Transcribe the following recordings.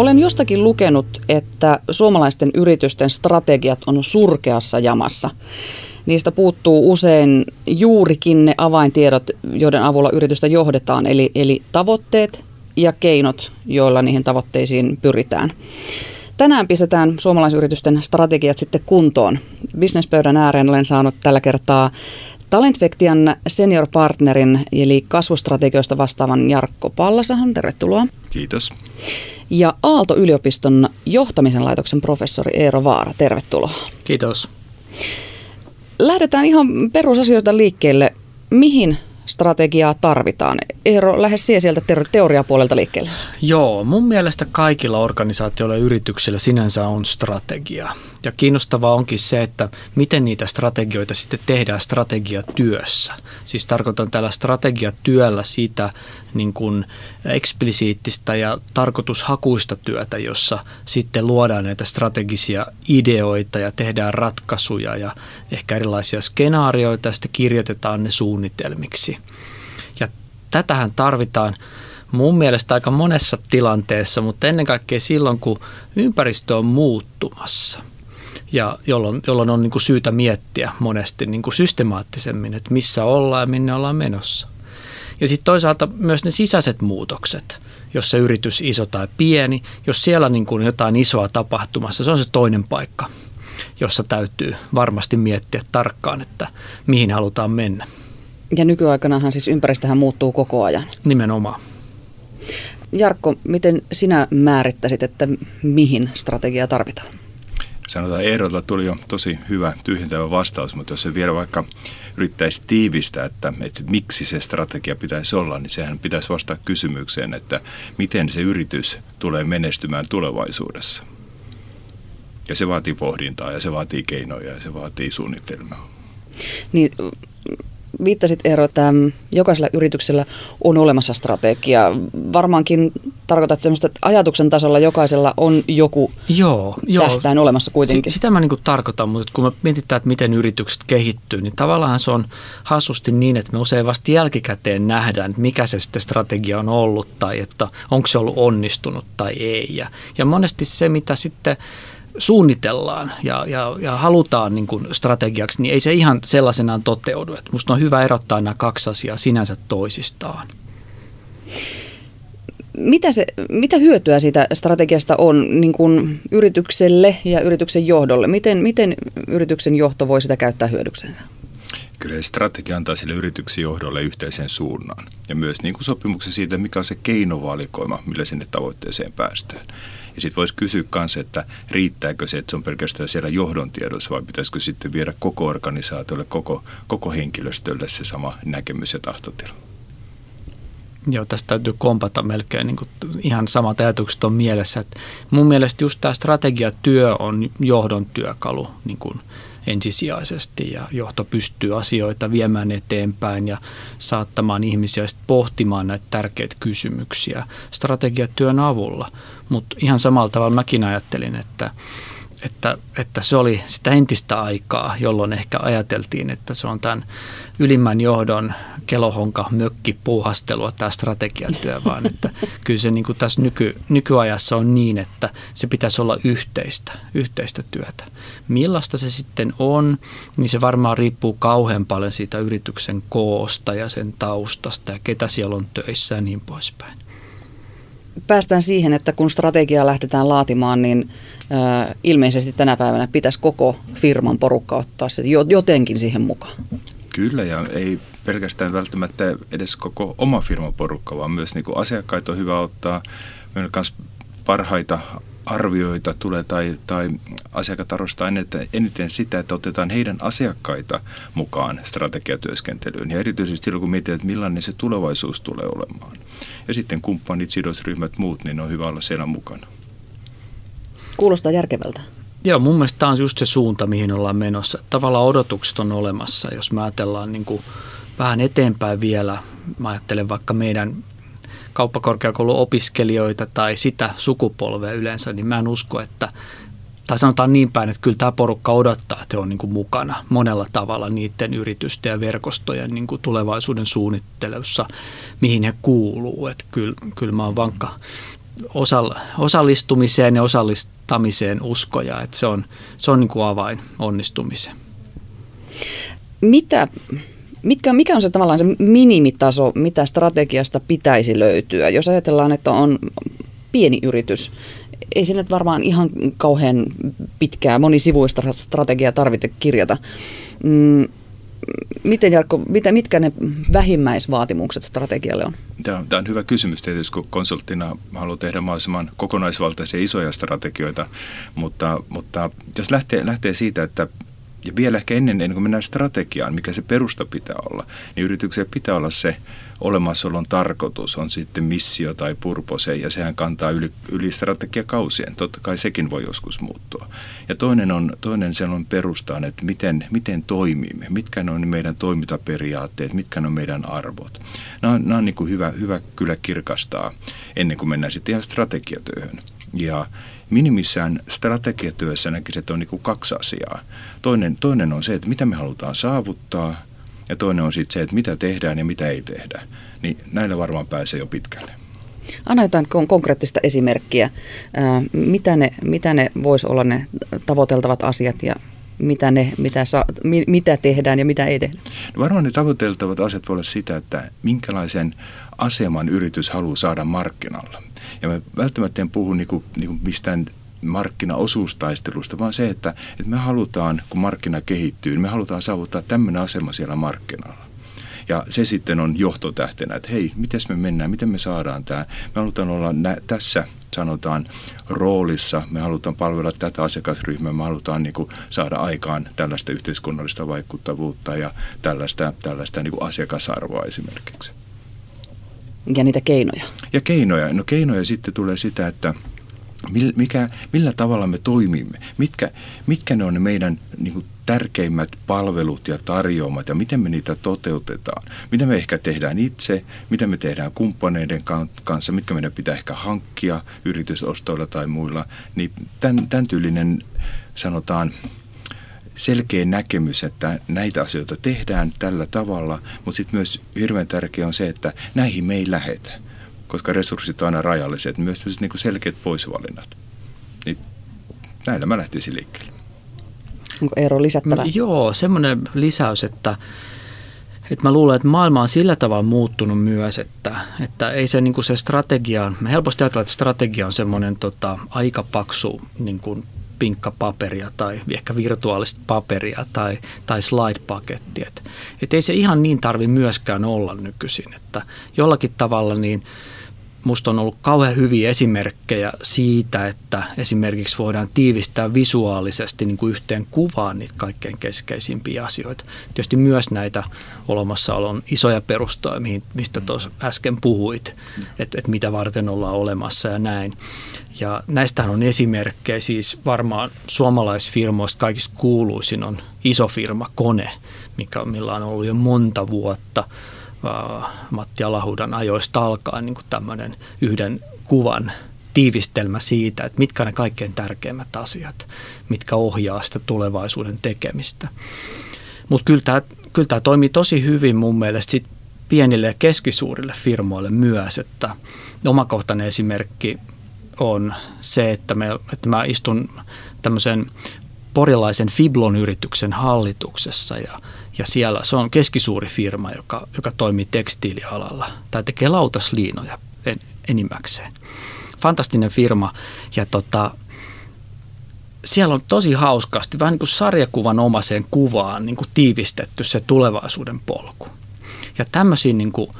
Olen jostakin lukenut, että suomalaisten yritysten strategiat on surkeassa jamassa. Niistä puuttuu usein juurikin ne avaintiedot, joiden avulla yritystä johdetaan, eli, eli tavoitteet ja keinot, joilla niihin tavoitteisiin pyritään. Tänään pistetään suomalaisyritysten strategiat sitten kuntoon. Businesspöydän ääreen olen saanut tällä kertaa Talentvectian senior partnerin eli kasvustrategioista vastaavan Jarkko Pallasahon. Tervetuloa. Kiitos. Ja Aalto-yliopiston johtamisen laitoksen professori Eero Vaara. Tervetuloa. Kiitos. Lähdetään ihan perusasioista liikkeelle. Mihin strategiaa tarvitaan? Eero, lähes siihen sieltä teoriapuolelta liikkeelle. Joo, mun mielestä kaikilla organisaatioilla ja yrityksillä sinänsä on strategia. Ja kiinnostavaa onkin se, että miten niitä strategioita sitten tehdään strategiatyössä. Siis tarkoitan tällä strategiatyöllä sitä niin kuin eksplisiittistä ja tarkoitushakuista työtä, jossa sitten luodaan näitä strategisia ideoita ja tehdään ratkaisuja ja ehkä erilaisia skenaarioita ja sitten kirjoitetaan ne suunnitelmiksi. Ja tätähän tarvitaan mun mielestä aika monessa tilanteessa, mutta ennen kaikkea silloin, kun ympäristö on muuttumassa ja jolloin, jolloin on niin kuin syytä miettiä monesti niin kuin systemaattisemmin, että missä ollaan ja minne ollaan menossa. Ja sitten toisaalta myös ne sisäiset muutokset, jos se yritys iso tai pieni, jos siellä niin kuin jotain isoa tapahtumassa, se on se toinen paikka, jossa täytyy varmasti miettiä tarkkaan, että mihin halutaan mennä. Ja nykyaikanahan siis ympäristöhän muuttuu koko ajan. Nimenomaan. Jarkko, miten sinä määrittäisit, että mihin strategiaa tarvitaan? sanotaan Eerolta tuli jo tosi hyvä tyhjentävä vastaus, mutta jos se vielä vaikka yrittäisi tiivistää, että, että miksi se strategia pitäisi olla, niin sehän pitäisi vastata kysymykseen, että miten se yritys tulee menestymään tulevaisuudessa. Ja se vaatii pohdintaa ja se vaatii keinoja ja se vaatii suunnitelmaa. Niin viittasit Eero, että jokaisella yrityksellä on olemassa strategia. Varmaankin tarkoitat sellaista, että ajatuksen tasolla jokaisella on joku joo, tähtäin joo. olemassa kuitenkin. Sitä mä niin kuin tarkoitan, mutta kun me mietitään, että miten yritykset kehittyy, niin tavallaan se on hassusti niin, että me usein vasta jälkikäteen nähdään, että mikä se sitten strategia on ollut tai että onko se ollut onnistunut tai ei. Ja, ja monesti se, mitä sitten suunnitellaan ja, ja, ja halutaan niin kuin strategiaksi, niin ei se ihan sellaisenaan toteudu. Et musta on hyvä erottaa nämä kaksi asiaa sinänsä toisistaan. Mitä, se, mitä hyötyä siitä strategiasta on niin kuin yritykselle ja yrityksen johdolle? Miten, miten yrityksen johto voi sitä käyttää hyödyksensä? Kyllä strategia antaa sille yrityksen johdolle yhteisen suunnan ja myös niin kuin sopimuksen siitä, mikä on se keinovalikoima, millä sinne tavoitteeseen päästään. Ja sitten voisi kysyä myös, että riittääkö se, että se on pelkästään siellä johdon tiedossa vai pitäisikö sitten viedä koko organisaatiolle, koko, koko henkilöstölle se sama näkemys ja tahtotila. Joo, tästä täytyy kompata melkein niin kuin ihan samat ajatukset on mielessä. Että mun mielestä just tämä strategiatyö on johdon työkalu niin kuin ensisijaisesti ja johto pystyy asioita viemään eteenpäin ja saattamaan ihmisiä pohtimaan näitä tärkeitä kysymyksiä strategiatyön avulla. Mutta ihan samalla tavalla mäkin ajattelin, että että, että se oli sitä entistä aikaa, jolloin ehkä ajateltiin, että se on tämän ylimmän johdon kelohonka mökki puuhastelua tämä strategiatyö, vaan että kyllä se niin kuin tässä nyky, nykyajassa on niin, että se pitäisi olla yhteistä, yhteistä työtä. Millaista se sitten on, niin se varmaan riippuu kauhean paljon siitä yrityksen koosta ja sen taustasta ja ketä siellä on töissä ja niin poispäin päästään siihen, että kun strategiaa lähdetään laatimaan, niin ilmeisesti tänä päivänä pitäisi koko firman porukka ottaa se jotenkin siihen mukaan. Kyllä, ja ei pelkästään välttämättä edes koko oma firman porukka, vaan myös niin asiakkaita on hyvä ottaa. Meillä on myös parhaita arvioita tulee tai, tai asiakkaat arvostaa eniten, eniten sitä, että otetaan heidän asiakkaita mukaan strategiatyöskentelyyn. Ja erityisesti silloin, kun mietitään, että millainen se tulevaisuus tulee olemaan. Ja sitten kumppanit, sidosryhmät, muut, niin on hyvä olla siellä mukana. Kuulostaa järkevältä. Joo, mun mielestä tämä on just se suunta, mihin ollaan menossa. Tavallaan odotukset on olemassa, jos me ajatellaan niin kuin vähän eteenpäin vielä. Mä ajattelen vaikka meidän kauppakorkeakouluopiskelijoita tai sitä sukupolvea yleensä, niin mä en usko, että tai sanotaan niin päin, että kyllä tämä porukka odottaa, että he on niin kuin mukana monella tavalla niiden yritysten ja verkostojen niin kuin tulevaisuuden suunnittelussa, mihin he kuuluu. Että kyllä, kyllä mä oon vankka osallistumiseen ja osallistamiseen uskoja. Että se on, se on niin kuin avain onnistumiseen. Mitä, mitkä, mikä on se tavallaan se minimitaso, mitä strategiasta pitäisi löytyä? Jos ajatellaan, että on pieni yritys, ei sinne varmaan ihan kauhean pitkää monisivuista strategiaa tarvitse kirjata. Mm, miten Jarkko, mitä, mitkä ne vähimmäisvaatimukset strategialle on? Tämä on, tämä on hyvä kysymys tietysti, kun konsulttina haluaa tehdä mahdollisimman kokonaisvaltaisia isoja strategioita, mutta, mutta jos lähtee, lähtee siitä, että ja vielä ehkä ennen, ennen kuin mennään strategiaan, mikä se perusta pitää olla, niin yrityksellä pitää olla se olemassaolon tarkoitus, on sitten missio tai purpose, ja sehän kantaa yli, yli strategiakausien. Totta kai sekin voi joskus muuttua. Ja toinen on, toinen sen on perustaan, että miten, miten toimimme, mitkä on meidän toimintaperiaatteet, mitkä on meidän arvot. Nämä on, nämä on niin kuin hyvä, hyvä kyllä kirkastaa ennen kuin mennään sitten ihan strategiatyöhön. Ja minimissään strategiatyössä näkisin, että on niin kuin kaksi asiaa. Toinen, toinen on se, että mitä me halutaan saavuttaa, ja toinen on sitten se, että mitä tehdään ja mitä ei tehdä. Niin näillä varmaan pääsee jo pitkälle. Anna jotain konkreettista esimerkkiä. Mitä ne, mitä ne voisi olla ne tavoiteltavat asiat ja mitä, ne, mitä, sa, mitä tehdään ja mitä ei tehdä? No varmaan ne tavoiteltavat asiat voi olla sitä, että minkälaisen aseman yritys haluaa saada markkinalla. Ja mä välttämättä en puhu niinku, niinku mistään markkinaosuustaistelusta, vaan se, että, että me halutaan, kun markkina kehittyy, niin me halutaan saavuttaa tämmöinen asema siellä markkinalla. Ja se sitten on johtotähtenä, että hei, miten me mennään, miten me saadaan tämä. Me halutaan olla nä- tässä, sanotaan, roolissa. Me halutaan palvella tätä asiakasryhmää, me halutaan niin kuin, saada aikaan tällaista yhteiskunnallista vaikuttavuutta ja tällaista, tällaista niin kuin asiakasarvoa esimerkiksi. Ja niitä keinoja. Ja keinoja. No keinoja sitten tulee sitä, että mikä, millä tavalla me toimimme, mitkä, mitkä ne on ne meidän niin kuin, tärkeimmät palvelut ja tarjoamat ja miten me niitä toteutetaan. Mitä me ehkä tehdään itse, mitä me tehdään kumppaneiden kanssa, mitkä meidän pitää ehkä hankkia yritysostoilla tai muilla. Niin tämän, tämän tyylinen sanotaan selkeä näkemys, että näitä asioita tehdään tällä tavalla, mutta sitten myös hirveän tärkeää on se, että näihin me ei lähetä, koska resurssit on aina rajalliset, myös niin selkeät poisvalinnat. Niin näillä mä lähtisin liikkeelle. Onko Eero lisättävä? No, joo, semmoinen lisäys, että, että mä luulen, että maailma on sillä tavalla muuttunut myös, että, että ei se, niin kuin se strategia, me helposti ajatellaan, että strategia on semmoinen tota, aika paksu niin kuin pinkkapaperia tai ehkä virtuaalista paperia tai, tai slide-paketti. Et, et ei se ihan niin tarvi myöskään olla nykyisin, että jollakin tavalla niin – musta on ollut kauhean hyviä esimerkkejä siitä, että esimerkiksi voidaan tiivistää visuaalisesti niin kuin yhteen kuvaan niitä kaikkein keskeisimpiä asioita. Tietysti myös näitä olemassaolon isoja perustoja, mistä tuossa äsken puhuit, että, että mitä varten ollaan olemassa ja näin. Ja näistähän on esimerkkejä, siis varmaan suomalaisfirmoista kaikista kuuluisin on iso firma Kone, mikä, millä on ollut jo monta vuotta – Matti Alahudan ajoista alkaen niin tämmöinen yhden kuvan tiivistelmä siitä, että mitkä ne kaikkein tärkeimmät asiat, mitkä ohjaa sitä tulevaisuuden tekemistä. Mutta kyllä tämä, kyllä tämä toimii tosi hyvin mun mielestä sit pienille ja keskisuurille firmoille myös, että omakohtainen esimerkki on se, että, me, että mä istun tämmöisen porilaisen Fiblon yrityksen hallituksessa ja ja siellä se on keskisuuri firma, joka, joka toimii tekstiilialalla tai tekee lautasliinoja en, enimmäkseen. Fantastinen firma ja tota, siellä on tosi hauskasti, vähän niin kuin sarjakuvan omaseen kuvaan niin kuin tiivistetty se tulevaisuuden polku. Ja tämmöisiä niin kuin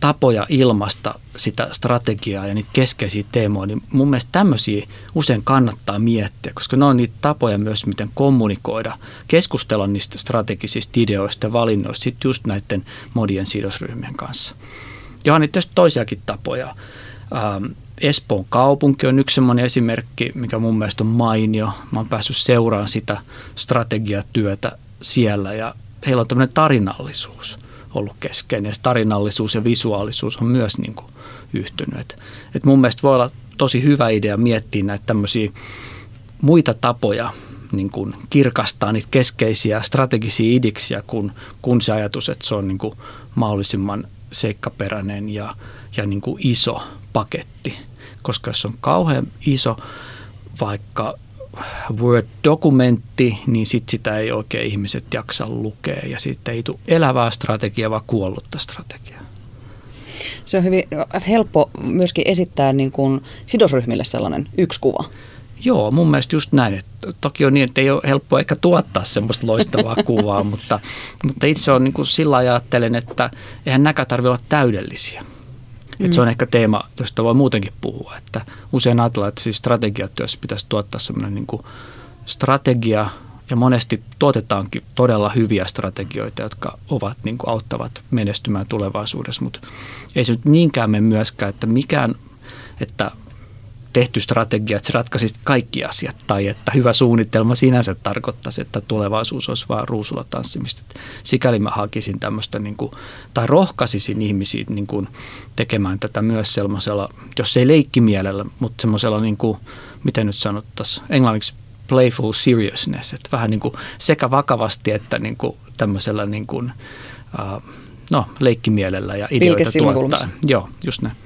tapoja ilmasta sitä strategiaa ja niitä keskeisiä teemoja, niin mun mielestä tämmöisiä usein kannattaa miettiä, koska ne on niitä tapoja myös, miten kommunikoida, keskustella niistä strategisista ideoista ja valinnoista sitten just näiden modien sidosryhmien kanssa. Ja on tietysti toisiakin tapoja. Ähm, Espoon kaupunki on yksi sellainen esimerkki, mikä mun mielestä on mainio. Mä oon päässyt seuraamaan sitä strategiatyötä siellä ja heillä on tämmöinen tarinallisuus – ollut keskeinen. Ja tarinallisuus ja visuaalisuus on myös niin kuin yhtynyt. Et, et mun mielestä voi olla tosi hyvä idea miettiä näitä tämmöisiä muita tapoja niin kuin kirkastaa niitä keskeisiä strategisia idiksiä, kun, kun se ajatus, että se on niin kuin mahdollisimman seikkaperäinen ja, ja niin kuin iso paketti. Koska jos on kauhean iso vaikka Word-dokumentti, niin sit sitä ei oikein ihmiset jaksa lukea ja sitten ei tule elävää strategiaa, vaan kuollutta strategiaa. Se on hyvin helppo myöskin esittää niin kuin sidosryhmille sellainen yksi kuva. Joo, mun mielestä just näin. Että toki on niin, että ei ole helppo ehkä tuottaa semmoista loistavaa kuvaa, mutta, mutta itse on niin kuin sillä ajattelen, että eihän näkään tarvitse olla täydellisiä. Mm. Että se on ehkä teema, josta voi muutenkin puhua. Että usein ajatellaan, että siis strategiatyössä pitäisi tuottaa semmoinen niin kuin strategia, ja monesti tuotetaankin todella hyviä strategioita, jotka ovat niin kuin auttavat menestymään tulevaisuudessa, mutta ei se nyt niinkään mene myöskään, että mikään, että tehty strategia, että se ratkaisisi kaikki asiat tai että hyvä suunnitelma sinänsä tarkoittaisi, että tulevaisuus olisi vain ruusulla tanssimista. Sikäli mä hakisin tämmöistä niin kuin, tai rohkaisisin ihmisiä niin kuin, tekemään tätä myös sellaisella, jos ei leikkimielellä, mutta semmoisella, niin kuin, miten nyt sanottaisiin, englanniksi playful seriousness, että vähän niin kuin sekä vakavasti että niin kuin tämmöisellä niin kuin, uh, no, leikkimielellä ja ideoita tuottaa. Joo, just näin.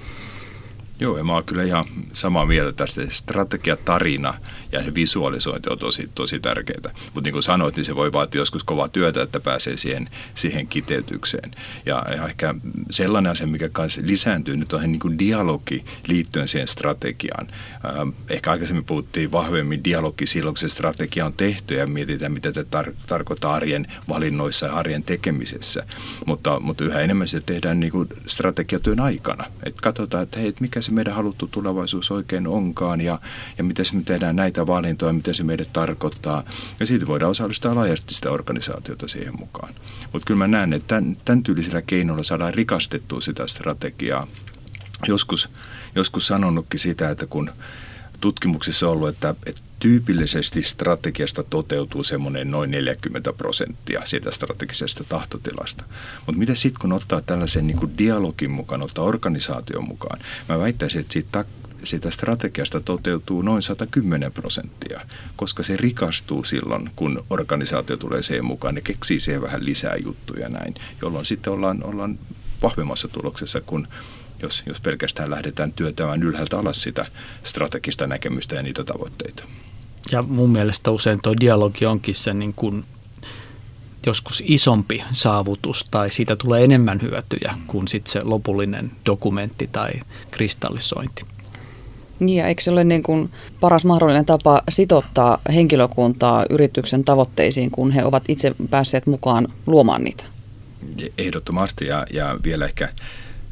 Joo, ja mä oon kyllä ihan samaa mieltä tästä. Strategiatarina ja se visualisointi on tosi, tosi tärkeää. Mutta niin kuin sanoit, niin se voi vaatia joskus kovaa työtä, että pääsee siihen, siihen kiteytykseen. Ja, ja ehkä sellainen asia, mikä kanssa lisääntyy nyt on niin kuin dialogi liittyen siihen strategiaan. Ähm, ehkä aikaisemmin puhuttiin vahvemmin dialogi silloin, kun se strategia on tehty ja mietitään, mitä se tar- tarkoittaa arjen valinnoissa ja arjen tekemisessä. Mutta, mutta yhä enemmän se tehdään niin kuin strategiatyön aikana. Et katsotaan, että hei, mikä se meidän haluttu tulevaisuus oikein onkaan ja, ja miten me tehdään näitä valintoja, miten se meille tarkoittaa. Ja siitä voidaan osallistaa laajasti sitä organisaatiota siihen mukaan. Mutta kyllä mä näen, että tämän, tämän tyylisillä keinoilla saadaan rikastettua sitä strategiaa. Joskus, joskus sanonutkin sitä, että kun tutkimuksissa on ollut, että, että tyypillisesti strategiasta toteutuu semmoinen noin 40 prosenttia siitä strategisesta tahtotilasta. Mutta miten sitten kun ottaa tällaisen niin kuin dialogin mukaan, ottaa organisaation mukaan, mä väittäisin, että siitä sitä strategiasta toteutuu noin 110 prosenttia, koska se rikastuu silloin, kun organisaatio tulee siihen mukaan ja keksii siihen vähän lisää juttuja näin, jolloin sitten ollaan, ollaan vahvemmassa tuloksessa, kun jos, jos pelkästään lähdetään työtämään ylhäältä alas sitä strategista näkemystä ja niitä tavoitteita. Ja mun mielestä usein tuo dialogi onkin se niin kuin joskus isompi saavutus tai siitä tulee enemmän hyötyjä kuin sit se lopullinen dokumentti tai kristallisointi. Niin ja eikö se ole niin kuin paras mahdollinen tapa sitottaa henkilökuntaa yrityksen tavoitteisiin, kun he ovat itse päässeet mukaan luomaan niitä? Ehdottomasti ja, ja vielä ehkä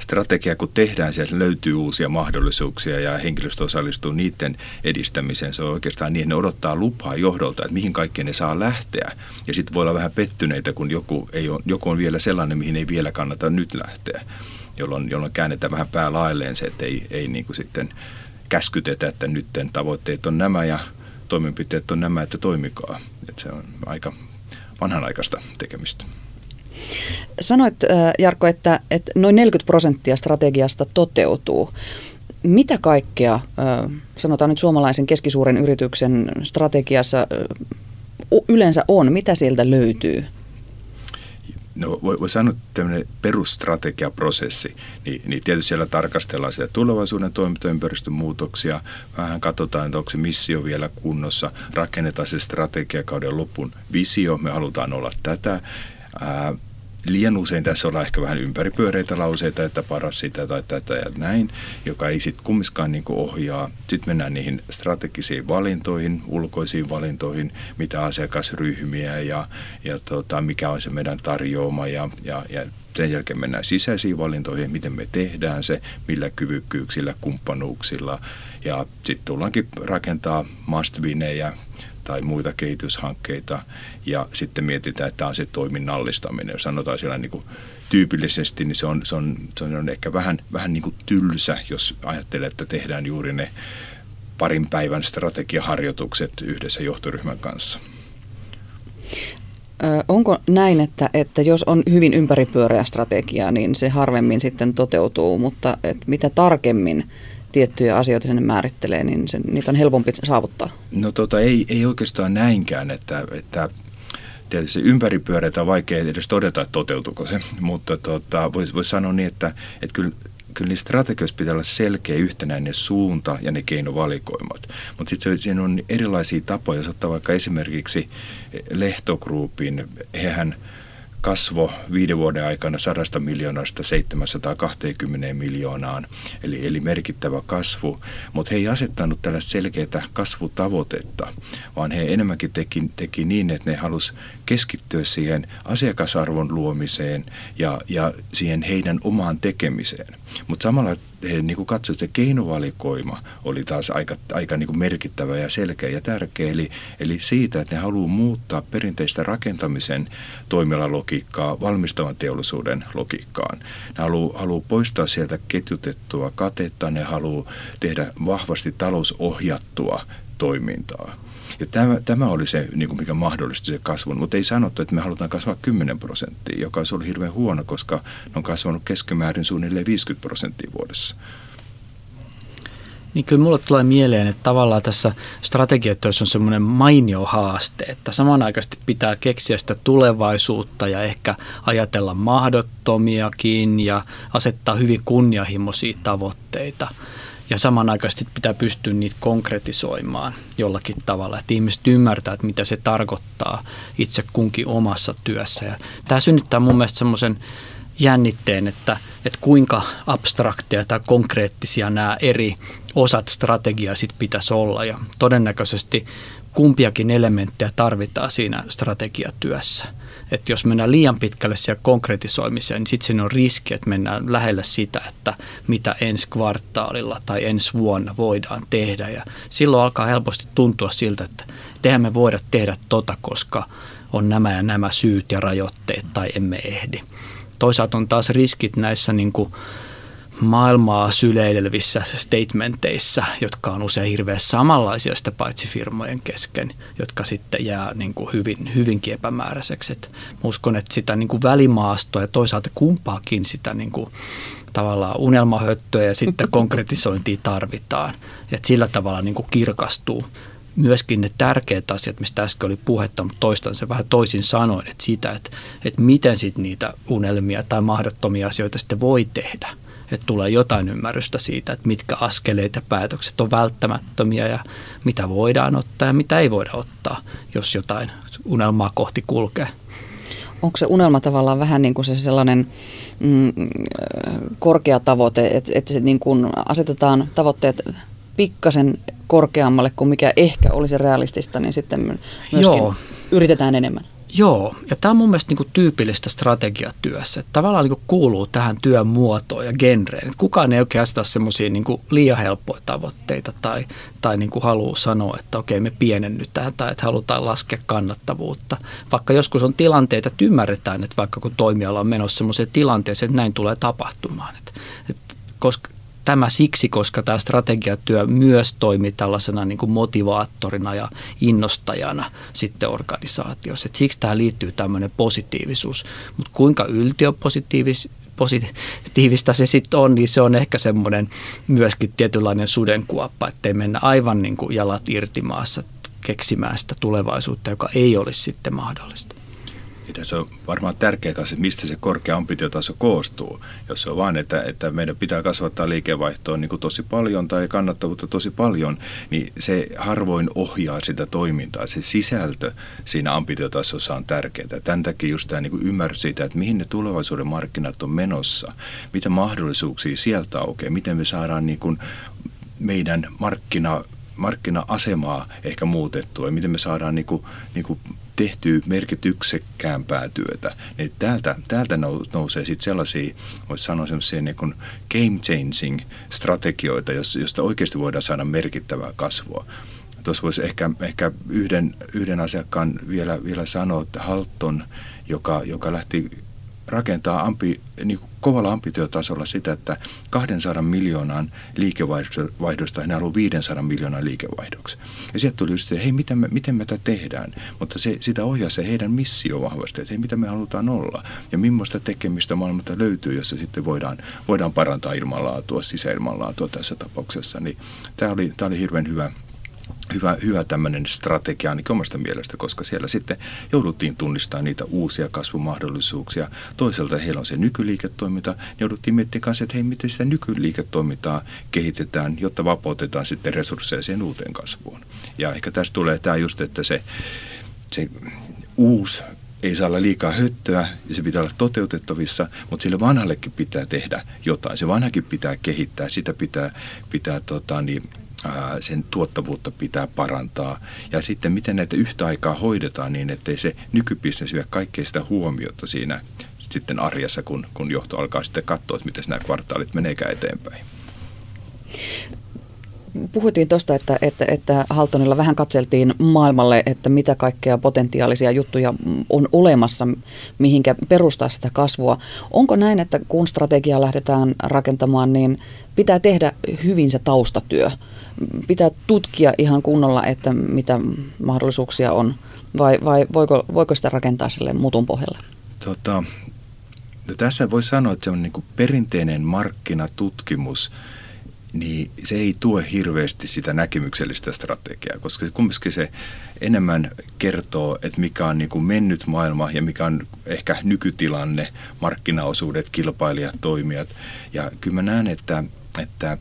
strategia kun tehdään, sieltä löytyy uusia mahdollisuuksia ja henkilöstö osallistuu niiden edistämiseen. Se on oikeastaan niin, ne odottaa lupaa johdolta, että mihin kaikkeen ne saa lähteä. Ja sitten voi olla vähän pettyneitä, kun joku, ei ole, joku on vielä sellainen, mihin ei vielä kannata nyt lähteä, jolloin, jolloin käännetään vähän päälailleen se, että ei, ei niin kuin sitten käskytetä, että nyt tavoitteet on nämä ja toimenpiteet on nämä, että toimikaa. Että se on aika vanhanaikaista tekemistä. Sanoit äh, Jarkko, että, että noin 40 prosenttia strategiasta toteutuu. Mitä kaikkea, äh, sanotaan nyt suomalaisen keskisuuren yrityksen strategiassa äh, yleensä on? Mitä sieltä löytyy? No voi, voi sanoa, että tämmöinen perusstrategiaprosessi, niin, niin tietysti siellä tarkastellaan sitä tulevaisuuden toimintaympäristön muutoksia, vähän katsotaan, että onko se missio vielä kunnossa, rakennetaan se strategiakauden lopun visio, me halutaan olla tätä, ää, liian usein tässä ollaan ehkä vähän ympäripyöreitä lauseita, että paras sitä tai tätä ja näin, joka ei sitten kumminkaan niin ohjaa. Sitten mennään niihin strategisiin valintoihin, ulkoisiin valintoihin, mitä asiakasryhmiä ja, ja tota, mikä on se meidän tarjoama ja, ja, ja sen jälkeen mennään sisäisiin valintoihin, miten me tehdään se, millä kyvykkyyksillä, kumppanuuksilla ja sitten tullaankin rakentaa must tai muita kehityshankkeita ja sitten mietitään, että on se toiminnallistaminen. Jos sanotaan siellä niin kuin tyypillisesti, niin se on, se on, se on ehkä vähän, vähän niin kuin tylsä, jos ajattelee, että tehdään juuri ne parin päivän strategiaharjoitukset yhdessä johtoryhmän kanssa. Onko näin, että, että jos on hyvin ympäripyöreä strategia, niin se harvemmin sitten toteutuu, mutta että mitä tarkemmin tiettyjä asioita sinne määrittelee, niin se, niitä on helpompi saavuttaa? No tota, ei, ei oikeastaan näinkään, että, että tietysti ympäripyöreitä on vaikea edes todeta, että toteutuuko se, mutta tota, voisi vois sanoa niin, että, että kyllä kyllä niissä strategioissa pitää olla selkeä yhtenäinen suunta ja ne keinovalikoimat. Mutta sitten siinä on erilaisia tapoja, jos ottaa vaikka esimerkiksi Lehtogroupin, hehän – kasvo viiden vuoden aikana 100 miljoonasta 720 miljoonaan, eli, eli merkittävä kasvu. Mutta he ei asettanut tällaista selkeää kasvutavoitetta, vaan he enemmänkin teki, teki niin, että ne halusi keskittyä siihen asiakasarvon luomiseen ja, ja siihen heidän omaan tekemiseen. Mutta samalla he niin katsoivat, että se keinovalikoima oli taas aika, aika niin kuin merkittävä ja selkeä ja tärkeä. Eli, eli siitä, että ne haluaa muuttaa perinteistä rakentamisen toimialalogiikkaa valmistavan teollisuuden logiikkaan. Ne haluaa, haluaa poistaa sieltä ketjutettua katetta, ne haluaa tehdä vahvasti talousohjattua toimintaa. Ja tämä, tämä oli se, niin kuin mikä mahdollisti se kasvun, mutta ei sanottu, että me halutaan kasvaa 10 prosenttia, joka olisi ollut hirveän huono, koska ne on kasvanut keskimäärin suunnilleen 50 prosenttia vuodessa. Niin kyllä mulle tulee mieleen, että tavallaan tässä strategiatyössä on semmoinen mainio haaste, että samanaikaisesti pitää keksiä sitä tulevaisuutta ja ehkä ajatella mahdottomiakin ja asettaa hyvin kunnianhimoisia tavoitteita – ja samanaikaisesti pitää pystyä niitä konkretisoimaan jollakin tavalla, että ihmiset ymmärtää, että mitä se tarkoittaa itse kunkin omassa työssä. Ja tämä synnyttää mun mielestä semmoisen jännitteen, että, että kuinka abstrakteja tai konkreettisia nämä eri osat strategiaa sitten pitäisi olla. Ja todennäköisesti kumpiakin elementtejä tarvitaan siinä strategiatyössä – että jos mennään liian pitkälle siellä konkretisoimiseen, niin sitten siinä on riski, että mennään lähelle sitä, että mitä ensi kvartaalilla tai ensi vuonna voidaan tehdä. Ja silloin alkaa helposti tuntua siltä, että tehän me voida tehdä tota, koska on nämä ja nämä syyt ja rajoitteet tai emme ehdi. Toisaalta on taas riskit näissä niin kuin maailmaa syleilvissä statementeissa, jotka on usein hirveän samanlaisia sitä paitsi firmojen kesken, jotka sitten jää niin kuin hyvin, hyvinkin epämääräiseksi. Et uskon, että sitä niin kuin välimaastoa ja toisaalta kumpaakin sitä niin kuin tavallaan unelmahöttöä ja sitten konkretisointia tarvitaan. Et sillä tavalla niin kuin kirkastuu myöskin ne tärkeät asiat, mistä äsken oli puhetta, mutta toistan se vähän toisin sanoen, että sitä, että, että miten sitten niitä unelmia tai mahdottomia asioita sitten voi tehdä – että tulee jotain ymmärrystä siitä, että mitkä askeleet ja päätökset on välttämättömiä ja mitä voidaan ottaa ja mitä ei voida ottaa, jos jotain unelmaa kohti kulkee. Onko se unelma tavallaan vähän niin kuin se sellainen mm, korkea tavoite, että, että se niin kuin asetetaan tavoitteet pikkasen korkeammalle kuin mikä ehkä olisi realistista, niin sitten myöskin Joo. yritetään enemmän. Joo, ja tämä on mun mielestä niinku tyypillistä strategiatyössä. Että tavallaan niinku kuuluu tähän työn muotoon ja genreen. Et kukaan ei oikein aseta semmoisia niinku liian helppoja tavoitteita tai, tai niinku haluaa sanoa, että okei me pienennytään tai että halutaan laskea kannattavuutta. Vaikka joskus on tilanteita, että ymmärretään, että vaikka kun toimiala on menossa semmoiseen tilanteeseen, että näin tulee tapahtumaan. Et, et koska Tämä siksi, koska tämä strategiatyö myös toimii tällaisena niin kuin motivaattorina ja innostajana sitten organisaatiossa. Et siksi tähän liittyy tämmöinen positiivisuus. Mutta kuinka yltiöpositiivis positiivista se sitten on, niin se on ehkä semmoinen myöskin tietynlainen sudenkuoppa, ettei mennä aivan niin kuin jalat irti maassa keksimään sitä tulevaisuutta, joka ei olisi sitten mahdollista. Ja tässä on varmaan tärkeä kanssa, mistä se korkea ambitiotaso koostuu. Jos se on vain, että, että meidän pitää kasvattaa liikevaihtoa niin kuin tosi paljon tai kannattavuutta tosi paljon, niin se harvoin ohjaa sitä toimintaa. Se sisältö siinä ambitiotasossa on tärkeää. Tämän takia just tämä niin kuin ymmärrys siitä, että mihin ne tulevaisuuden markkinat on menossa, mitä mahdollisuuksia sieltä aukeaa, miten me saadaan niin kuin meidän markkina markkina-asemaa ehkä muutettua ja miten me saadaan niin kuin, niin kuin tehtyä merkityksekkäämpää työtä, niin täältä, täältä nousee sitten sellaisia, voisi sanoa sellaisia niin kuin game changing strategioita, josta oikeasti voidaan saada merkittävää kasvua. Tuossa voisi ehkä, ehkä yhden, yhden asiakkaan vielä, vielä sanoa, että Halton, joka, joka lähti rakentaa ampi, niin kovalla ambitiotasolla sitä, että 200 miljoonan liikevaihdosta hän haluaa 500 miljoonan liikevaihdoksi. Ja sieltä tuli just se, hei, miten me, miten me tätä tehdään? Mutta se, sitä ohjaa se heidän missio vahvasti, että hei, mitä me halutaan olla ja millaista tekemistä maailmalta löytyy, jossa sitten voidaan, voidaan parantaa ilmanlaatua, sisäilmanlaatua tässä tapauksessa. Niin tämä oli, tämä oli hirveän hyvä, hyvä, hyvä tämmöinen strategia ainakin omasta mielestä, koska siellä sitten jouduttiin tunnistamaan niitä uusia kasvumahdollisuuksia. Toisaalta heillä on se nykyliiketoiminta, niin jouduttiin miettimään kanssa, että hei, miten sitä nykyliiketoimintaa kehitetään, jotta vapautetaan sitten resursseja siihen uuteen kasvuun. Ja ehkä tässä tulee tämä just, että se, se uusi ei saa olla liikaa höttöä ja se pitää olla toteutettavissa, mutta sille vanhallekin pitää tehdä jotain. Se vanhakin pitää kehittää, sitä pitää, pitää tota, niin, sen tuottavuutta pitää parantaa. Ja sitten miten näitä yhtä aikaa hoidetaan niin, ettei se nykybisnes vie kaikkea sitä huomiota siinä sitten arjessa, kun, kun johto alkaa sitten katsoa, että miten nämä kvartaalit meneekään eteenpäin. Puhuttiin tuosta, että, että, että Haltonilla vähän katseltiin maailmalle, että mitä kaikkea potentiaalisia juttuja on olemassa, mihinkä perustaa sitä kasvua. Onko näin, että kun strategiaa lähdetään rakentamaan, niin pitää tehdä hyvin se taustatyö? Pitää tutkia ihan kunnolla, että mitä mahdollisuuksia on, vai, vai voiko, voiko sitä rakentaa sille mutun pohjalle? Tota, no tässä voi sanoa, että se on niin perinteinen markkinatutkimus – niin se ei tue hirveästi sitä näkemyksellistä strategiaa, koska kumminkin se enemmän kertoo, että mikä on niin kuin mennyt maailma ja mikä on ehkä nykytilanne, markkinaosuudet, kilpailijat, toimijat. Ja kyllä mä näen, että, että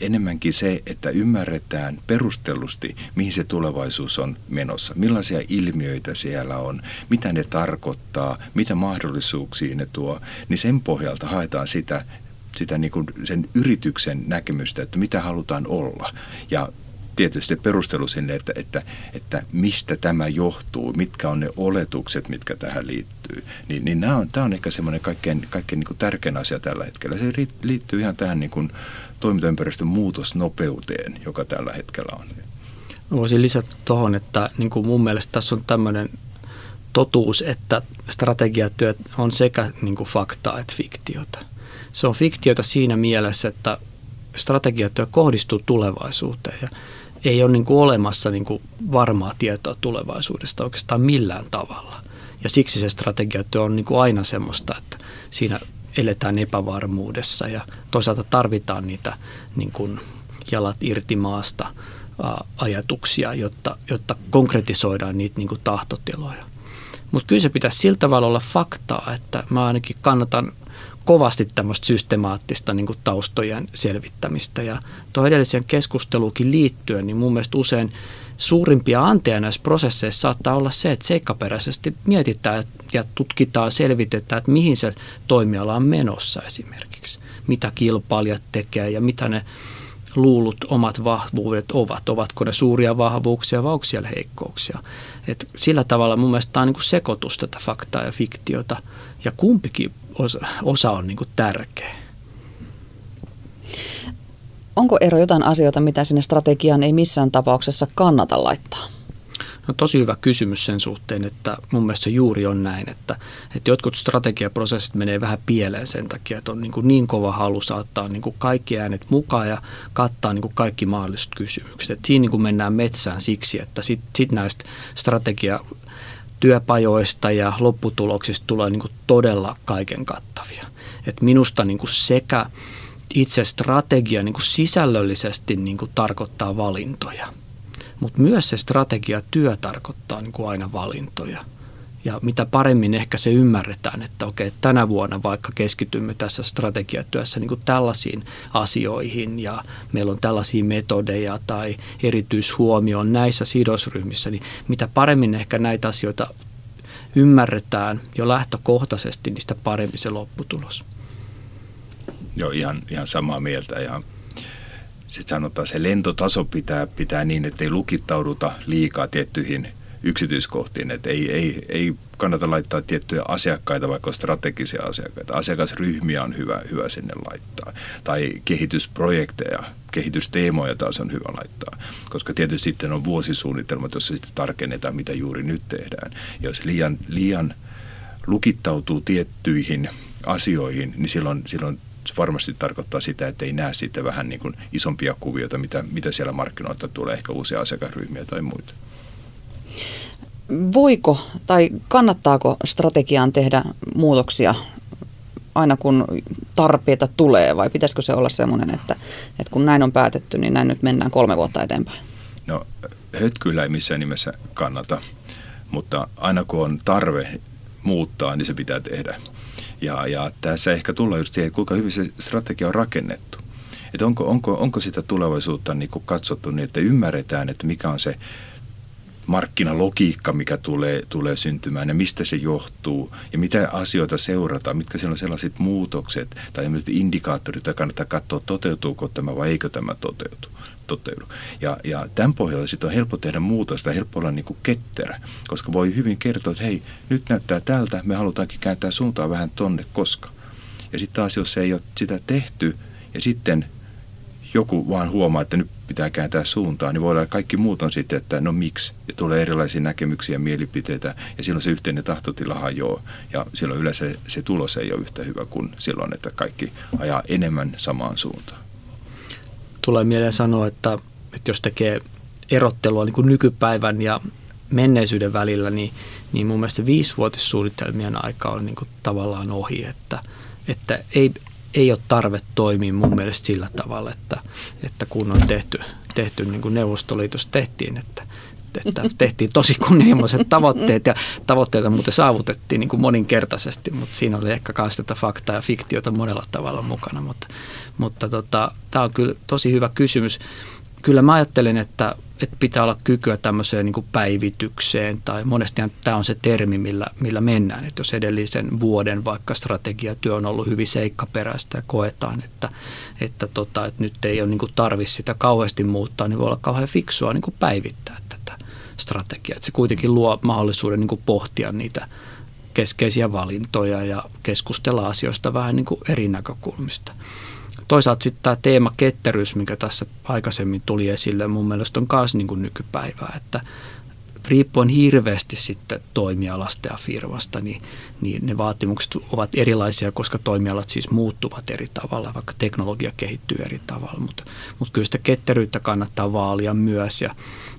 enemmänkin se, että ymmärretään perustellusti, mihin se tulevaisuus on menossa, millaisia ilmiöitä siellä on, mitä ne tarkoittaa, mitä mahdollisuuksia ne tuo, niin sen pohjalta haetaan sitä sitä niin kuin sen yrityksen näkemystä, että mitä halutaan olla. Ja tietysti perustelu sinne, että, että, että mistä tämä johtuu, mitkä on ne oletukset, mitkä tähän liittyy. Niin, niin nämä on, tämä on ehkä semmoinen kaikkein, kaikkein niin kuin tärkein asia tällä hetkellä. Se liittyy ihan tähän niin kuin toimintaympäristön muutosnopeuteen, joka tällä hetkellä on. Voisin lisätä tuohon, että niin kuin mun mielestä tässä on tämmöinen totuus, että strategiatyö on sekä niin kuin faktaa että fiktiota se on fiktiota siinä mielessä, että strategiatyö kohdistuu tulevaisuuteen ja ei ole niin kuin olemassa niin kuin varmaa tietoa tulevaisuudesta oikeastaan millään tavalla. Ja siksi se strategiatyö on niin kuin aina semmoista, että siinä eletään epävarmuudessa ja toisaalta tarvitaan niitä niin kuin jalat irti maasta ajatuksia, jotta, jotta konkretisoidaan niitä niin kuin tahtotiloja. Mutta kyllä se pitäisi sillä tavalla olla faktaa, että mä ainakin kannatan kovasti tämmöistä systemaattista niin taustojen selvittämistä. Ja tuohon edelliseen keskusteluukin liittyen, niin mun mielestä usein suurimpia anteja näissä prosesseissa saattaa olla se, että seikkaperäisesti mietitään ja tutkitaan, selvitetään, että mihin se toimiala on menossa esimerkiksi. Mitä kilpailijat tekee ja mitä ne luulut omat vahvuudet ovat. Ovatko ne suuria vahvuuksia vai onko siellä heikkouksia. Et sillä tavalla mun mielestä tämä on niin sekoitus tätä faktaa ja fiktiota ja kumpikin osa, osa on niin kuin tärkeä. Onko ero jotain asioita, mitä sinne strategiaan ei missään tapauksessa kannata laittaa? No tosi hyvä kysymys sen suhteen, että mun mielestä se juuri on näin, että, että jotkut strategiaprosessit menee vähän pieleen sen takia, että on niin, kuin niin kova halu saattaa niin kuin kaikki äänet mukaan ja kattaa niin kuin kaikki mahdolliset kysymykset. Et siinä niin kuin mennään metsään siksi, että sitten sit näistä strategia työpajoista ja lopputuloksista tulee niin kuin todella kaiken kattavia. Et minusta niin kuin sekä itse strategia niin kuin sisällöllisesti niin kuin tarkoittaa valintoja, mutta myös se strategiatyö tarkoittaa niin kuin aina valintoja – ja mitä paremmin ehkä se ymmärretään, että okei, tänä vuonna vaikka keskitymme tässä strategiatyössä niin kuin tällaisiin asioihin ja meillä on tällaisia metodeja tai erityishuomio näissä sidosryhmissä, niin mitä paremmin ehkä näitä asioita ymmärretään jo lähtökohtaisesti, sitä parempi se lopputulos. Joo, ihan, ihan samaa mieltä. Ja sitten sanotaan, se lentotaso pitää, pitää niin, että ei lukittauduta liikaa tiettyihin – yksityiskohtiin, että ei, ei, ei kannata laittaa tiettyjä asiakkaita, vaikka strategisia asiakkaita. Asiakasryhmiä on hyvä, hyvä sinne laittaa. Tai kehitysprojekteja, kehitysteemoja taas on hyvä laittaa. Koska tietysti sitten on vuosisuunnitelmat, jossa sitten tarkennetaan, mitä juuri nyt tehdään. Jos liian, liian lukittautuu tiettyihin asioihin, niin silloin, silloin se varmasti tarkoittaa sitä, että ei näe sitten vähän niin kuin isompia kuvioita, mitä, mitä siellä markkinoilta tulee, ehkä uusia asiakasryhmiä tai muita. Voiko tai kannattaako strategiaan tehdä muutoksia aina kun tarpeita tulee vai pitäisikö se olla semmoinen, että, että kun näin on päätetty, niin näin nyt mennään kolme vuotta eteenpäin? No hötkyllä ei missään nimessä kannata, mutta aina kun on tarve muuttaa, niin se pitää tehdä. Ja, ja tässä ehkä tullaan just siihen, kuinka hyvin se strategia on rakennettu. Että onko, onko, onko sitä tulevaisuutta niin kuin katsottu niin, että ymmärretään, että mikä on se markkinalogiikka, mikä tulee, tulee syntymään ja mistä se johtuu ja mitä asioita seurataan, mitkä siellä on sellaiset muutokset tai indikaattorit, joita kannattaa katsoa, toteutuuko tämä vai eikö tämä toteutu. toteudu. Ja, ja tämän pohjalta sitten on helppo tehdä muutosta, helppo olla niin kuin ketterä, koska voi hyvin kertoa, että hei, nyt näyttää tältä, me halutaankin kääntää suuntaa vähän tonne, koska. Ja sitten taas, jos ei ole sitä tehty ja sitten joku vaan huomaa, että nyt pitää kääntää suuntaan, niin voi olla kaikki muut on sitten, että no miksi. Ja tulee erilaisia näkemyksiä ja mielipiteitä ja silloin se yhteinen tahtotila hajoaa. Ja silloin yleensä se tulos ei ole yhtä hyvä kuin silloin, että kaikki ajaa enemmän samaan suuntaan. Tulee mieleen sanoa, että, että jos tekee erottelua niin kuin nykypäivän ja menneisyyden välillä, niin, niin mun mielestä viisivuotissuunnitelmien aika on niin kuin tavallaan ohi, että, että ei, ei ole tarve toimia mun mielestä sillä tavalla, että, että kun on tehty, tehty niin kuin Neuvostoliitossa tehtiin, että, että tehtiin tosi kunnianhimoiset tavoitteet ja tavoitteita muuten saavutettiin niin kuin moninkertaisesti, mutta siinä oli ehkä myös tätä faktaa ja fiktiota monella tavalla mukana, mutta, mutta tota, tämä on kyllä tosi hyvä kysymys. Kyllä mä ajattelen, että että pitää olla kykyä tämmöiseen niin päivitykseen tai monesti tämä on se termi, millä, millä mennään. Että jos edellisen vuoden vaikka strategiatyö on ollut hyvin seikkaperäistä ja koetaan, että, että, tota, että nyt ei ole niin tarvitse sitä kauheasti muuttaa, niin voi olla kauhean fiksua niin päivittää tätä strategiaa. Että se kuitenkin luo mahdollisuuden niin pohtia niitä keskeisiä valintoja ja keskustella asioista vähän niin eri näkökulmista toisaalta sitten tämä teema ketteryys, mikä tässä aikaisemmin tuli esille, mun mielestä on myös niin kuin nykypäivää, että riippuen hirveästi sitten toimialasta ja firmasta, niin, niin ne vaatimukset ovat erilaisia, koska toimialat siis muuttuvat eri tavalla, vaikka teknologia kehittyy eri tavalla, mutta, mutta kyllä sitä ketteryyttä kannattaa vaalia myös ja,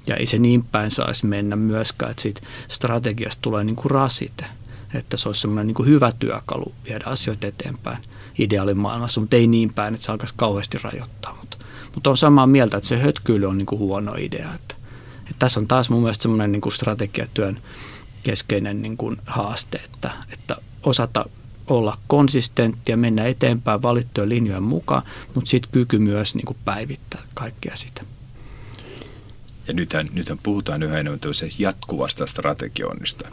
ja ei se niin päin saisi mennä myöskään, että siitä strategiasta tulee niin kuin rasite, että se olisi semmoinen niin hyvä työkalu viedä asioita eteenpäin ideaalimaailmassa, mutta ei niin päin, että se alkaisi kauheasti rajoittaa. Mutta, mutta on samaa mieltä, että se hötkyily on niin kuin huono idea. Että, että tässä on taas mun mielestä semmoinen niin kuin strategiatyön keskeinen niin kuin haaste, että, että osata olla konsistentti ja mennä eteenpäin valittujen linjojen mukaan, mutta sitten kyky myös niin kuin päivittää kaikkea sitä. Ja nythän, nythän puhutaan yhä enemmän jatkuvasta strategioinnista.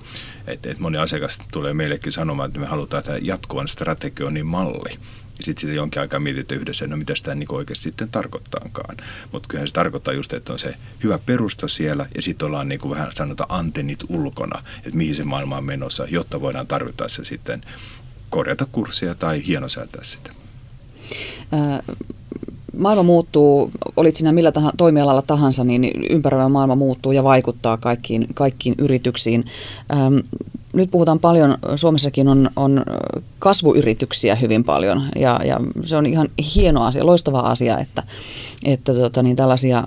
Et, et moni asiakas tulee meillekin sanomaan, että me halutaan tämä jatkuvan strategioinnin malli. Ja sitten sitä jonkin aikaa mietitään yhdessä, no mitä tämä niin oikeasti sitten tarkoittaakaan. Mutta kyllähän se tarkoittaa just, että on se hyvä perusta siellä ja sitten ollaan niin kuin vähän sanotaan antennit ulkona, että mihin se maailma on menossa, jotta voidaan tarvittaessa sitten korjata kurssia tai hienosäätää sitä maailma muuttuu, olit siinä millä tahansa, toimialalla tahansa, niin ympäröivä maailma muuttuu ja vaikuttaa kaikkiin, kaikkiin yrityksiin. Ähm, nyt puhutaan paljon, Suomessakin on, on kasvuyrityksiä hyvin paljon ja, ja se on ihan hieno asia, loistava asia, että, että tota, niin tällaisia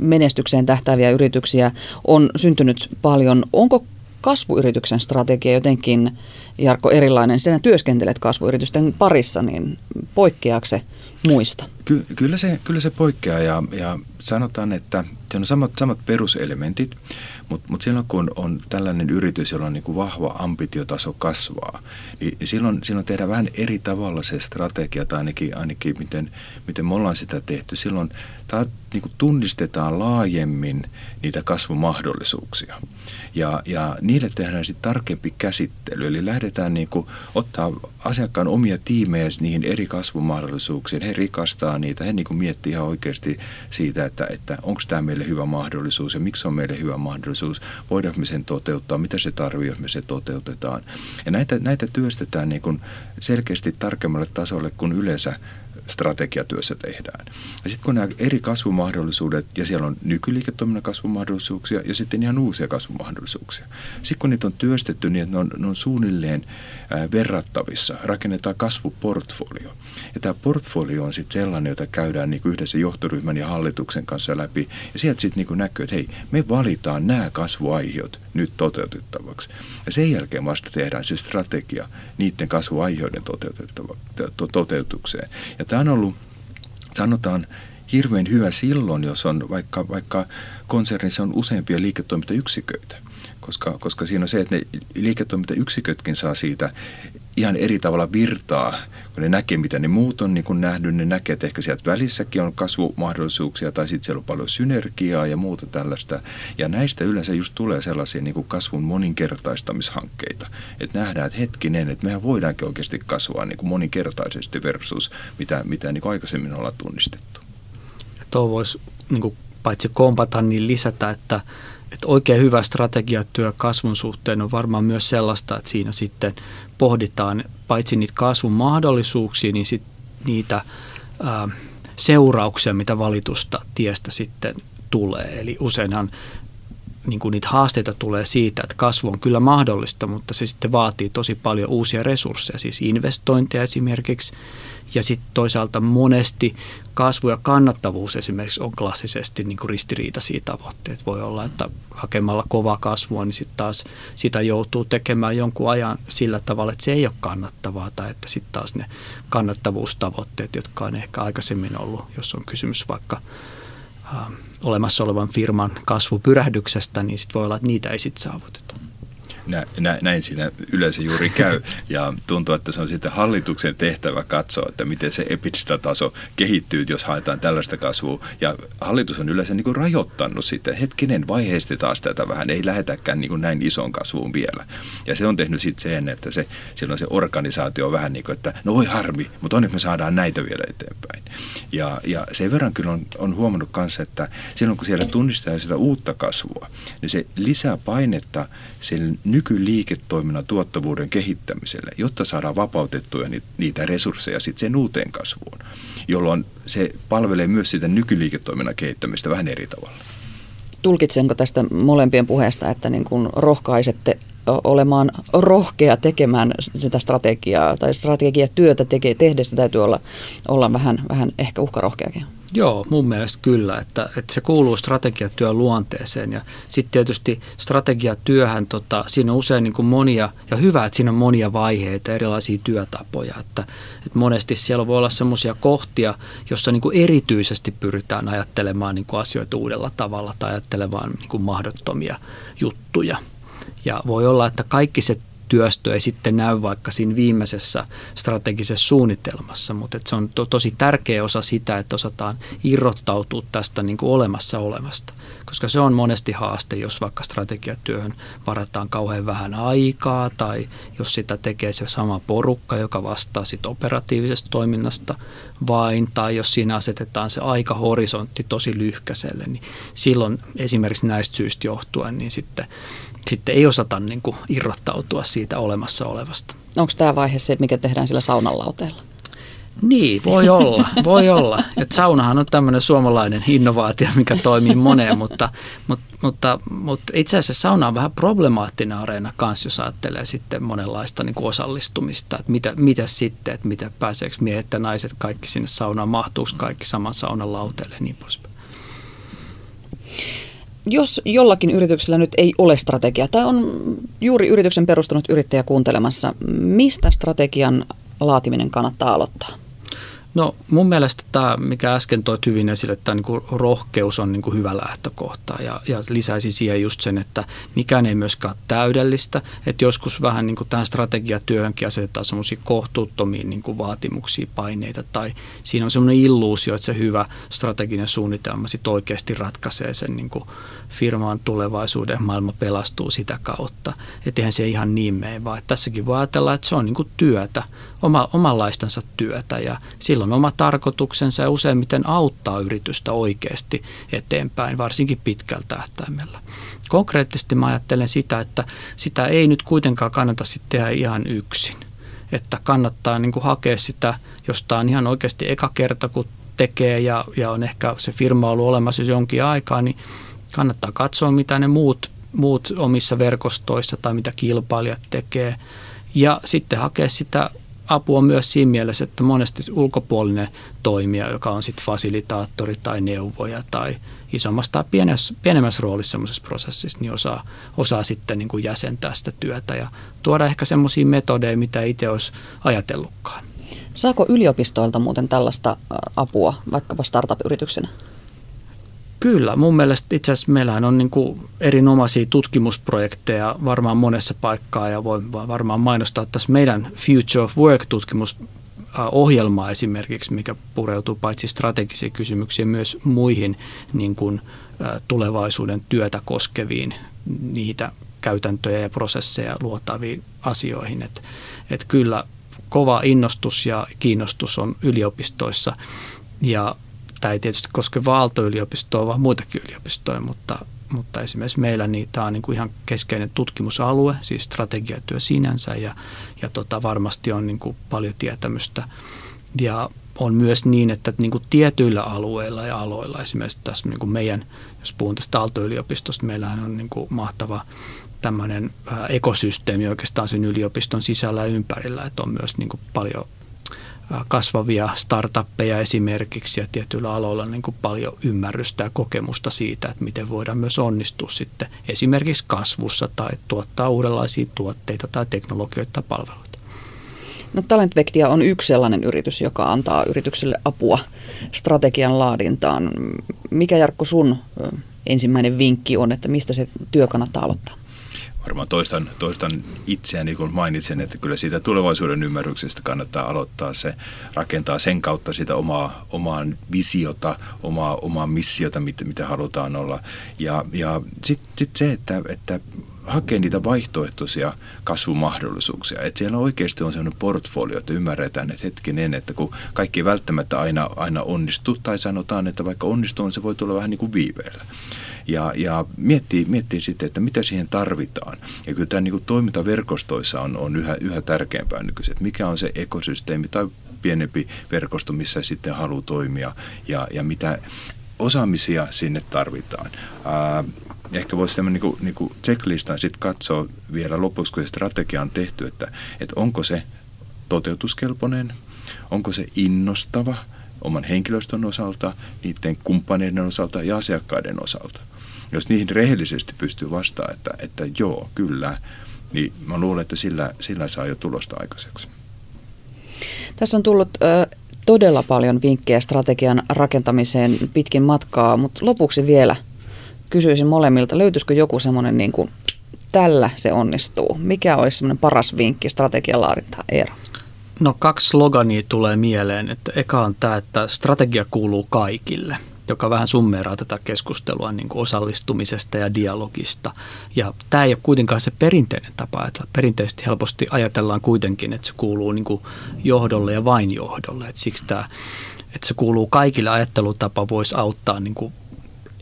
menestykseen tähtääviä yrityksiä on syntynyt paljon. Onko kasvuyrityksen strategia jotenkin, Jarkko, erilainen? Sinä työskentelet kasvuyritysten parissa, niin poikkeaako se muista? Ky- kyllä, se, kyllä se poikkeaa ja, ja sanotaan, että se on samat, samat peruselementit, mutta mut silloin kun on tällainen yritys, jolla on niin kuin vahva ambitiotaso kasvaa, niin, niin silloin, silloin tehdään vähän eri tavalla se strategia, tai ainakin, ainakin miten, miten me ollaan sitä tehty. Silloin tämä, niin kuin tunnistetaan laajemmin niitä kasvumahdollisuuksia. Ja, ja niille tehdään sitten tarkempi käsittely. Eli lähdetään niin kuin ottaa asiakkaan omia tiimejä niihin eri kasvumahdollisuuksiin. He rikastaa niitä, he niin kuin ihan oikeasti siitä, että, että onko tämä meille hyvä mahdollisuus ja miksi on meille hyvä mahdollisuus, voidaanko me sen toteuttaa, mitä se tarvii, jos me se toteutetaan. Ja näitä, näitä työstetään niin kuin selkeästi tarkemmalle tasolle kuin yleensä strategiatyössä tehdään. Ja sitten kun nämä eri kasvumahdollisuudet, ja siellä on nykyliiketoiminnan kasvumahdollisuuksia ja sitten ihan uusia kasvumahdollisuuksia. Sitten kun niitä on työstetty niin, että ne on, ne on suunnilleen verrattavissa, rakennetaan kasvuportfolio. Ja tämä portfolio on sitten sellainen, jota käydään niin yhdessä johtoryhmän ja hallituksen kanssa läpi. Ja sieltä sitten niin näkyy, että hei, me valitaan nämä kasvuaiheet nyt toteutettavaksi. Ja sen jälkeen vasta tehdään se strategia niiden kasvuaiheiden toteutukseen. Ja tämä on ollut, sanotaan, hirveän hyvä silloin, jos on vaikka, vaikka konsernissa on useampia liiketoimintayksiköitä koska, koska siinä on se, että ne liiketoimintayksikötkin saa siitä ihan eri tavalla virtaa, kun ne näkee, mitä ne muut on niin nähnyt, ne näkee, että ehkä sieltä välissäkin on kasvumahdollisuuksia tai sitten siellä on paljon synergiaa ja muuta tällaista. Ja näistä yleensä just tulee sellaisia niin kuin kasvun moninkertaistamishankkeita, että nähdään, että hetkinen, että mehän voidaankin oikeasti kasvaa niin kuin moninkertaisesti versus mitä, mitä niin aikaisemmin ollaan tunnistettu. Tuo voisi niin kuin paitsi kompata, niin lisätä, että että oikein hyvä strategiatyö kasvun suhteen on varmaan myös sellaista, että siinä sitten pohditaan paitsi niitä kasvun mahdollisuuksia, niin sit niitä ää, seurauksia, mitä valitusta tiestä sitten tulee. Eli useinhan niin kuin niitä haasteita tulee siitä, että kasvu on kyllä mahdollista, mutta se sitten vaatii tosi paljon uusia resursseja, siis investointeja esimerkiksi. Ja sitten toisaalta monesti kasvu ja kannattavuus esimerkiksi on klassisesti niin kuin ristiriitaisia tavoitteita. Voi olla, että hakemalla kovaa kasvua, niin sitten taas sitä joutuu tekemään jonkun ajan sillä tavalla, että se ei ole kannattavaa, tai että sitten taas ne kannattavuustavoitteet, jotka on ehkä aikaisemmin ollut, jos on kysymys vaikka olemassa olevan firman kasvupyrähdyksestä, niin sitten voi olla, että niitä ei sitten saavuteta nä, nä, näin siinä yleensä juuri käy. Ja tuntuu, että se on sitten hallituksen tehtävä katsoa, että miten se EBITDA-taso kehittyy, jos haetaan tällaista kasvua. Ja hallitus on yleensä niin kuin rajoittanut sitä, hetkinen, taas tätä vähän, ei lähetäkään niin kuin näin ison kasvuun vielä. Ja se on tehnyt sitten sen, että se, silloin se organisaatio on vähän niin kuin, että no voi harmi, mutta onneksi me saadaan näitä vielä eteenpäin. Ja, ja sen verran kyllä on, on huomannut kanssa, että silloin kun siellä tunnistetaan sitä uutta kasvua, niin se lisää painetta sen nykyliiketoiminnan tuottavuuden kehittämiselle, jotta saadaan vapautettua niitä resursseja sitten sen uuteen kasvuun, jolloin se palvelee myös sitä nykyliiketoiminnan kehittämistä vähän eri tavalla. Tulkitsenko tästä molempien puheesta, että niin kuin rohkaisette olemaan rohkea tekemään sitä strategiaa tai strategiatyötä teke, tehdessä täytyy olla, olla vähän, vähän ehkä uhkarohkeakin? Joo, mun mielestä kyllä, että, että se kuuluu strategiatyön luonteeseen ja sitten tietysti strategiatyöhän, tota, siinä on usein niin kuin monia, ja hyvä, että siinä on monia vaiheita, erilaisia työtapoja, että, että monesti siellä voi olla sellaisia kohtia, jossa niin kuin erityisesti pyritään ajattelemaan niin kuin asioita uudella tavalla tai ajattelemaan niin kuin mahdottomia juttuja. Ja voi olla, että kaikki se työstö ei sitten näy vaikka siinä viimeisessä strategisessa suunnitelmassa, mutta se on to, tosi tärkeä osa sitä, että osataan irrottautua tästä niin kuin olemassa olemasta. Koska se on monesti haaste, jos vaikka strategiatyöhön varataan kauhean vähän aikaa tai jos sitä tekee se sama porukka, joka vastaa sit operatiivisesta toiminnasta vain, tai jos siinä asetetaan se aikahorisontti tosi lyhkäiselle, niin silloin esimerkiksi näistä syistä johtuen, niin sitten sitten ei osata niin kuin irrottautua siitä olemassa olevasta. Onko tämä vaihe se, mikä tehdään sillä saunanlauteella? Niin, voi olla, voi olla. Et saunahan on tämmöinen suomalainen innovaatio, mikä toimii moneen, mutta, mutta, mutta, mutta itse asiassa sauna on vähän problemaattinen areena kanssa, jos ajattelee sitten monenlaista niin kuin osallistumista, että mitä, mitä sitten, että mitä pääseekö miehet ja naiset kaikki sinne saunaan, mahtuuko kaikki saman saunan lauteelle ja niin poispäin jos jollakin yrityksellä nyt ei ole strategia tai on juuri yrityksen perustunut yrittäjä kuuntelemassa, mistä strategian laatiminen kannattaa aloittaa? No mun mielestä tämä, mikä äsken toi hyvin esille, että niin rohkeus on niin hyvä lähtökohta. Ja, ja lisäisi siihen just sen, että mikään ei myöskään täydellistä, että joskus vähän niin kuin tähän strategiatyöhönkin asetetaan semmoisia kohtuuttomia niin vaatimuksia, paineita tai siinä on semmoinen illuusio, että se hyvä strateginen suunnitelma sitten oikeasti ratkaisee sen niin kuin firman tulevaisuuden, maailma pelastuu sitä kautta, että eihän se ihan niin mene, vaan tässäkin voi ajatella, että se on niin työtä, oma, omanlaistansa työtä ja sillä on oma tarkoituksensa ja useimmiten auttaa yritystä oikeasti eteenpäin, varsinkin pitkällä tähtäimellä. Konkreettisesti mä ajattelen sitä, että sitä ei nyt kuitenkaan kannata sitten tehdä ihan yksin. Että kannattaa niin kuin hakea sitä, josta on ihan oikeasti eka kerta, kun tekee ja, ja on ehkä se firma ollut olemassa jo jonkin aikaa, niin kannattaa katsoa, mitä ne muut, muut omissa verkostoissa tai mitä kilpailijat tekee. Ja sitten hakea sitä apua myös siinä mielessä, että monesti ulkopuolinen toimija, joka on sitten fasilitaattori tai neuvoja tai isommassa tai pienessä, pienemmässä roolissa semmoisessa prosessissa, niin osaa, osaa sitten niin kuin jäsentää sitä työtä ja tuoda ehkä semmoisia metodeja, mitä itse olisi ajatellutkaan. Saako yliopistoilta muuten tällaista apua vaikkapa startup-yrityksenä? Kyllä, mun mielestä itse asiassa meillähän on niin kuin erinomaisia tutkimusprojekteja varmaan monessa paikkaa ja voi varmaan mainostaa tässä meidän Future of Work-tutkimus ohjelmaa esimerkiksi, mikä pureutuu paitsi strategisiin kysymyksiin myös muihin niin kuin, tulevaisuuden työtä koskeviin niitä käytäntöjä ja prosesseja luotaviin asioihin. Et, et kyllä kova innostus ja kiinnostus on yliopistoissa ja tämä ei tietysti koske vain Aalto-yliopistoa, vaan muitakin yliopistoja, mutta, mutta esimerkiksi meillä niin tämä on niin kuin ihan keskeinen tutkimusalue, siis strategiatyö sinänsä ja, ja tota, varmasti on niin kuin paljon tietämystä. Ja on myös niin, että niin kuin tietyillä alueilla ja aloilla, esimerkiksi tässä niin kuin meidän, jos puhun tästä Aalto-yliopistosta, meillähän on niin kuin mahtava tämmöinen ekosysteemi oikeastaan sen yliopiston sisällä ja ympärillä, että on myös niin kuin paljon kasvavia startuppeja esimerkiksi ja tietyillä aloilla niin kuin paljon ymmärrystä ja kokemusta siitä, että miten voidaan myös onnistua sitten esimerkiksi kasvussa tai tuottaa uudenlaisia tuotteita tai teknologioita tai palveluita. No Talentvectia on yksi sellainen yritys, joka antaa yritykselle apua strategian laadintaan. Mikä Jarkko sun ensimmäinen vinkki on, että mistä se työ kannattaa aloittaa? Varmaan toistan, toistan itseäni, kun mainitsen, että kyllä siitä tulevaisuuden ymmärryksestä kannattaa aloittaa se, rakentaa sen kautta sitä omaa, omaa visiota, omaa, omaa missiota, mitä, mitä halutaan olla. Ja, ja sitten sit se, että, että hakee niitä vaihtoehtoisia kasvumahdollisuuksia. Että siellä oikeasti on sellainen portfolio, että ymmärretään, että hetkinen, että kun kaikki ei välttämättä aina, aina onnistu, tai sanotaan, että vaikka onnistuu, niin se voi tulla vähän niin kuin viiveellä ja, ja miettii, miettii sitten, että mitä siihen tarvitaan. Ja kyllä tämä niin kuin toimintaverkostoissa on, on yhä, yhä tärkeämpää nykyisin, että mikä on se ekosysteemi tai pienempi verkosto, missä sitten haluaa toimia ja, ja mitä osaamisia sinne tarvitaan. Ää, ehkä voisi tämän niin niin checklistan sitten katsoa vielä lopuksi, kun se strategia on tehty, että, että onko se toteutuskelpoinen, onko se innostava oman henkilöstön osalta, niiden kumppaneiden osalta ja asiakkaiden osalta. Jos niihin rehellisesti pystyy vastaamaan, että, että joo, kyllä, niin mä luulen, että sillä, sillä saa jo tulosta aikaiseksi. Tässä on tullut ö, todella paljon vinkkejä strategian rakentamiseen pitkin matkaa, mutta lopuksi vielä kysyisin molemmilta, löytyisikö joku semmoinen niin kuin, tällä se onnistuu? Mikä olisi semmoinen paras vinkki strategian laadintaan, Eero? No kaksi slogania tulee mieleen. Että eka on tämä, että strategia kuuluu kaikille – joka vähän summeeraa tätä keskustelua niin kuin osallistumisesta ja dialogista. Ja tämä ei ole kuitenkaan se perinteinen tapa, että perinteisesti helposti ajatellaan kuitenkin, että se kuuluu niin kuin johdolle ja vain johdolle. Että siksi tämä, että se kuuluu kaikille ajattelutapa voisi auttaa niin kuin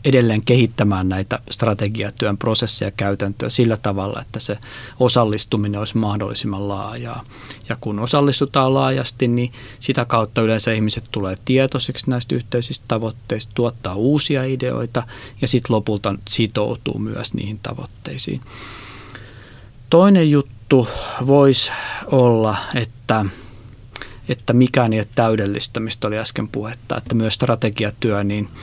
edelleen kehittämään näitä strategiatyön prosesseja käytäntöä sillä tavalla, että se osallistuminen olisi mahdollisimman laajaa. Ja kun osallistutaan laajasti, niin sitä kautta yleensä ihmiset tulee tietoisiksi näistä yhteisistä tavoitteista, tuottaa uusia ideoita ja sitten lopulta sitoutuu myös niihin tavoitteisiin. Toinen juttu voisi olla, että että mikään ei ole täydellistä, mistä oli äsken puhetta, että myös strategiatyö, niin –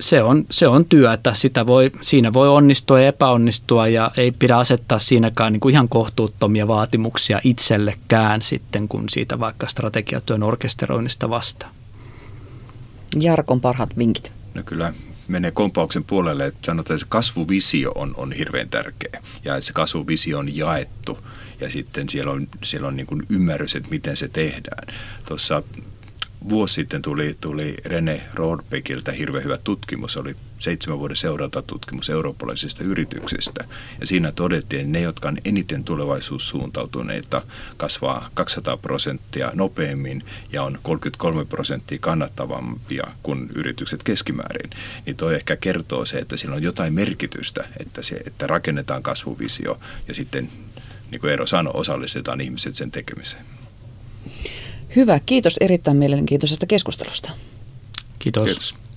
se on, se on työtä. Sitä voi, siinä voi onnistua ja epäonnistua ja ei pidä asettaa siinäkään niin kuin ihan kohtuuttomia vaatimuksia itsellekään sitten, kun siitä vaikka strategiatyön orkesteroinnista vastaa. Jarkon parhaat vinkit. No kyllä menee kompauksen puolelle, että sanotaan, että se kasvuvisio on, on hirveän tärkeä ja se kasvuvisio on jaettu ja sitten siellä on, siellä on niin kuin ymmärrys, että miten se tehdään. Tuossa vuosi sitten tuli, tuli Rene Rodbeckiltä hirveän hyvä tutkimus, oli seitsemän vuoden seurantatutkimus eurooppalaisista yrityksistä. Ja siinä todettiin, että ne, jotka on eniten tulevaisuussuuntautuneita, kasvaa 200 prosenttia nopeammin ja on 33 prosenttia kannattavampia kuin yritykset keskimäärin. Niin toi ehkä kertoo se, että sillä on jotain merkitystä, että, se, että rakennetaan kasvuvisio ja sitten, niin kuin Eero sanoi, osallistetaan ihmiset sen tekemiseen. Hyvä, kiitos erittäin mielenkiintoisesta keskustelusta. Kiitos. kiitos.